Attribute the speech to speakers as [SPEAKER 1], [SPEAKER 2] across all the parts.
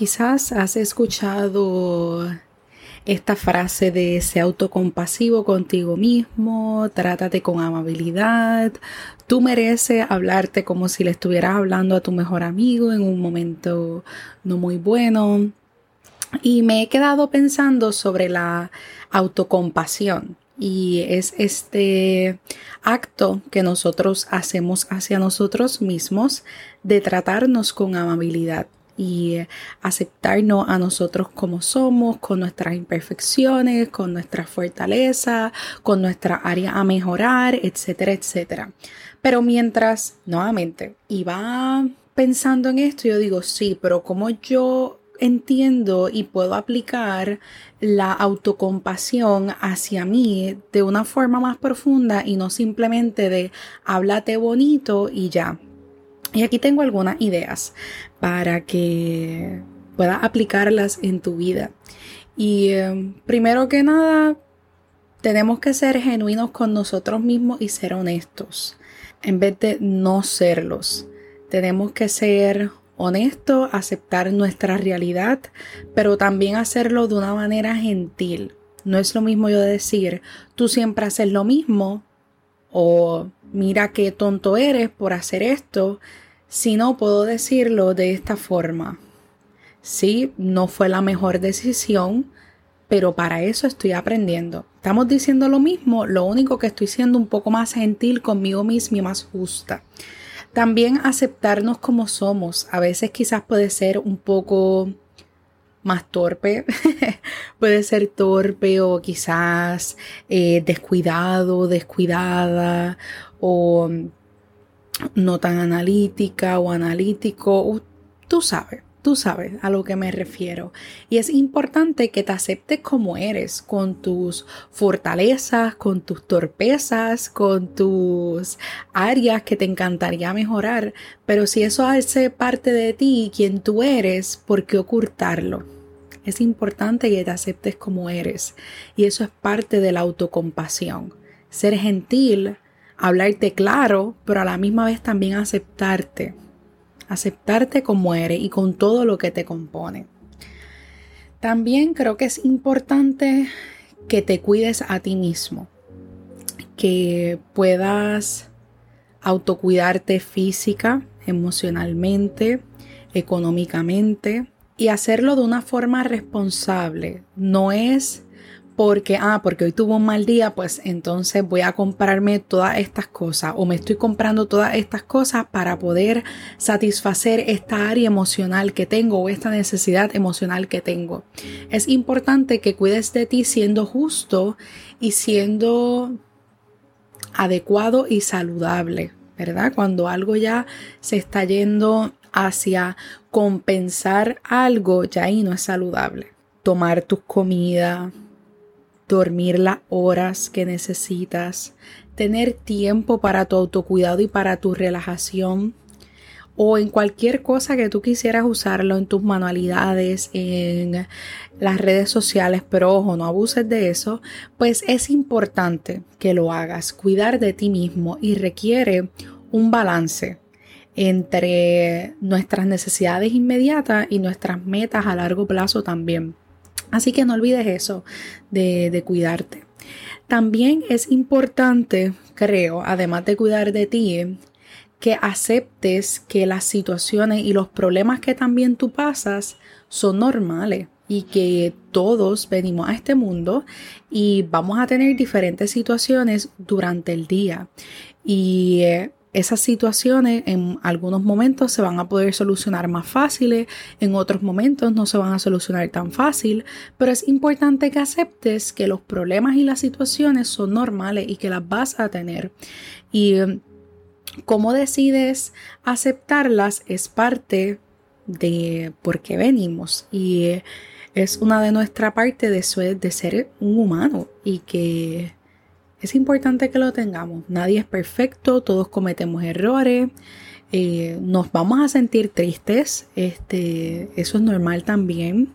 [SPEAKER 1] quizás has escuchado esta frase de ser autocompasivo contigo mismo, trátate con amabilidad, tú mereces hablarte como si le estuvieras hablando a tu mejor amigo en un momento no muy bueno. Y me he quedado pensando sobre la autocompasión. Y es este acto que nosotros hacemos hacia nosotros mismos de tratarnos con amabilidad y aceptarnos a nosotros como somos, con nuestras imperfecciones, con nuestra fortaleza, con nuestra área a mejorar, etcétera, etcétera. Pero mientras, nuevamente, iba pensando en esto, yo digo, sí, pero como yo entiendo y puedo aplicar la autocompasión hacia mí de una forma más profunda y no simplemente de háblate bonito y ya. Y aquí tengo algunas ideas para que puedas aplicarlas en tu vida. Y em, primero que nada, tenemos que ser genuinos con nosotros mismos y ser honestos, en vez de no serlos. Tenemos que ser honesto, aceptar nuestra realidad, pero también hacerlo de una manera gentil. No es lo mismo yo decir, tú siempre haces lo mismo o mira qué tonto eres por hacer esto, sino puedo decirlo de esta forma. Sí, no fue la mejor decisión, pero para eso estoy aprendiendo. Estamos diciendo lo mismo, lo único que estoy siendo un poco más gentil conmigo misma y más justa. También aceptarnos como somos. A veces quizás puede ser un poco más torpe, puede ser torpe o quizás eh, descuidado, descuidada o no tan analítica o analítico, tú sabes. Tú sabes a lo que me refiero. Y es importante que te aceptes como eres, con tus fortalezas, con tus torpezas, con tus áreas que te encantaría mejorar. Pero si eso hace parte de ti, quien tú eres, ¿por qué ocultarlo? Es importante que te aceptes como eres. Y eso es parte de la autocompasión. Ser gentil, hablarte claro, pero a la misma vez también aceptarte aceptarte como eres y con todo lo que te compone. También creo que es importante que te cuides a ti mismo, que puedas autocuidarte física, emocionalmente, económicamente y hacerlo de una forma responsable. No es porque, ah, porque hoy tuvo un mal día, pues entonces voy a comprarme todas estas cosas o me estoy comprando todas estas cosas para poder satisfacer esta área emocional que tengo o esta necesidad emocional que tengo. Es importante que cuides de ti siendo justo y siendo adecuado y saludable, ¿verdad? Cuando algo ya se está yendo hacia compensar algo, ya ahí no es saludable. Tomar tus comidas dormir las horas que necesitas, tener tiempo para tu autocuidado y para tu relajación o en cualquier cosa que tú quisieras usarlo en tus manualidades, en las redes sociales, pero ojo, no abuses de eso, pues es importante que lo hagas, cuidar de ti mismo y requiere un balance entre nuestras necesidades inmediatas y nuestras metas a largo plazo también. Así que no olvides eso de, cuidarte. También es importante, creo, además de cuidar de ti, que aceptes que las situaciones y los problemas que también tú pasas son normales y que todos venimos a este mundo y vamos a tener diferentes situaciones durante el día. Y eh, esas situaciones en algunos momentos se van a poder solucionar más fáciles, en otros momentos no se van a solucionar tan fácil, pero es importante que aceptes que los problemas y las situaciones son normales y que las vas a tener. Y um, cómo decides aceptarlas es parte de por qué venimos y es una de nuestra parte de, de ser un humano y que es importante que lo tengamos. Nadie es perfecto, todos cometemos errores. Eh, nos vamos a sentir tristes, este, eso es normal también.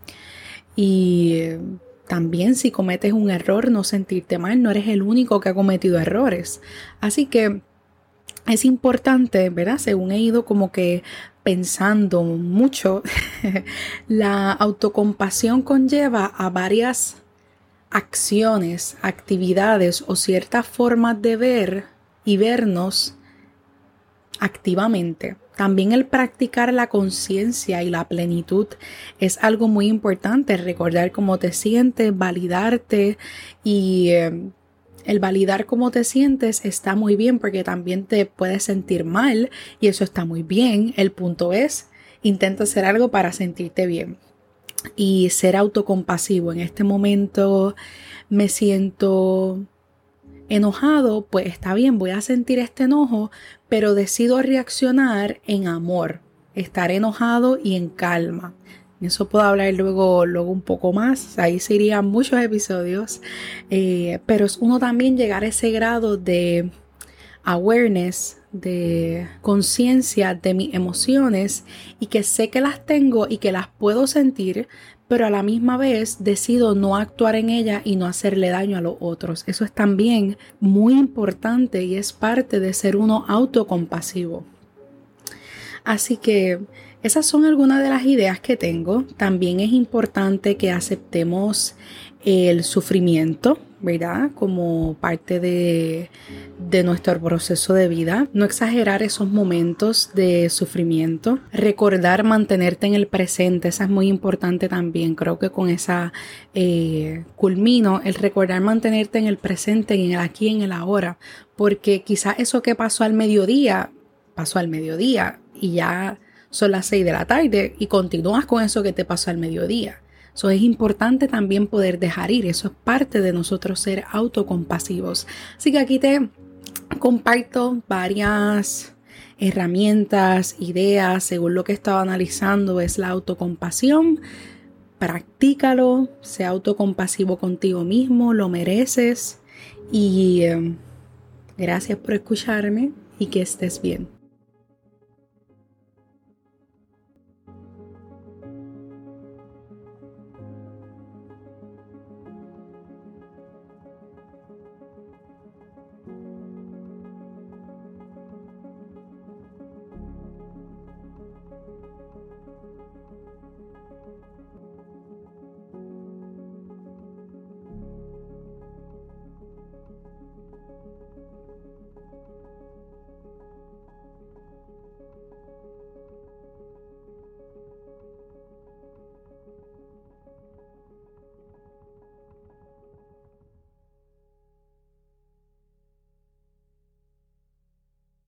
[SPEAKER 1] Y eh, también si cometes un error, no sentirte mal, no eres el único que ha cometido errores. Así que es importante, ¿verdad? Según he ido como que pensando mucho, la autocompasión conlleva a varias acciones, actividades o ciertas formas de ver y vernos activamente. También el practicar la conciencia y la plenitud es algo muy importante, recordar cómo te sientes, validarte y eh, el validar cómo te sientes está muy bien porque también te puedes sentir mal y eso está muy bien. El punto es, intenta hacer algo para sentirte bien y ser autocompasivo. En este momento me siento enojado, pues está bien, voy a sentir este enojo, pero decido reaccionar en amor, estar enojado y en calma. Eso puedo hablar luego, luego un poco más, ahí serían muchos episodios, eh, pero es uno también llegar a ese grado de awareness, de conciencia de mis emociones y que sé que las tengo y que las puedo sentir, pero a la misma vez decido no actuar en ella y no hacerle daño a los otros. Eso es también muy importante y es parte de ser uno autocompasivo. Así que esas son algunas de las ideas que tengo. También es importante que aceptemos el sufrimiento, ¿verdad? Como parte de, de, nuestro proceso de vida. No exagerar esos momentos de sufrimiento. Recordar mantenerte en el presente, esa es muy importante también. Creo que con esa eh, culmino el recordar mantenerte en el presente, en el aquí, en el ahora. Porque quizás eso que pasó al mediodía, pasó al mediodía y ya son las 6 de la tarde y continúas con eso que te pasó al mediodía. Eso es importante también poder dejar ir, eso es parte de nosotros ser autocompasivos. Así que aquí te comparto varias herramientas, ideas, según lo que he estado analizando es la autocompasión. Practícalo, sea autocompasivo contigo mismo, lo mereces y eh, gracias por escucharme y que estés bien.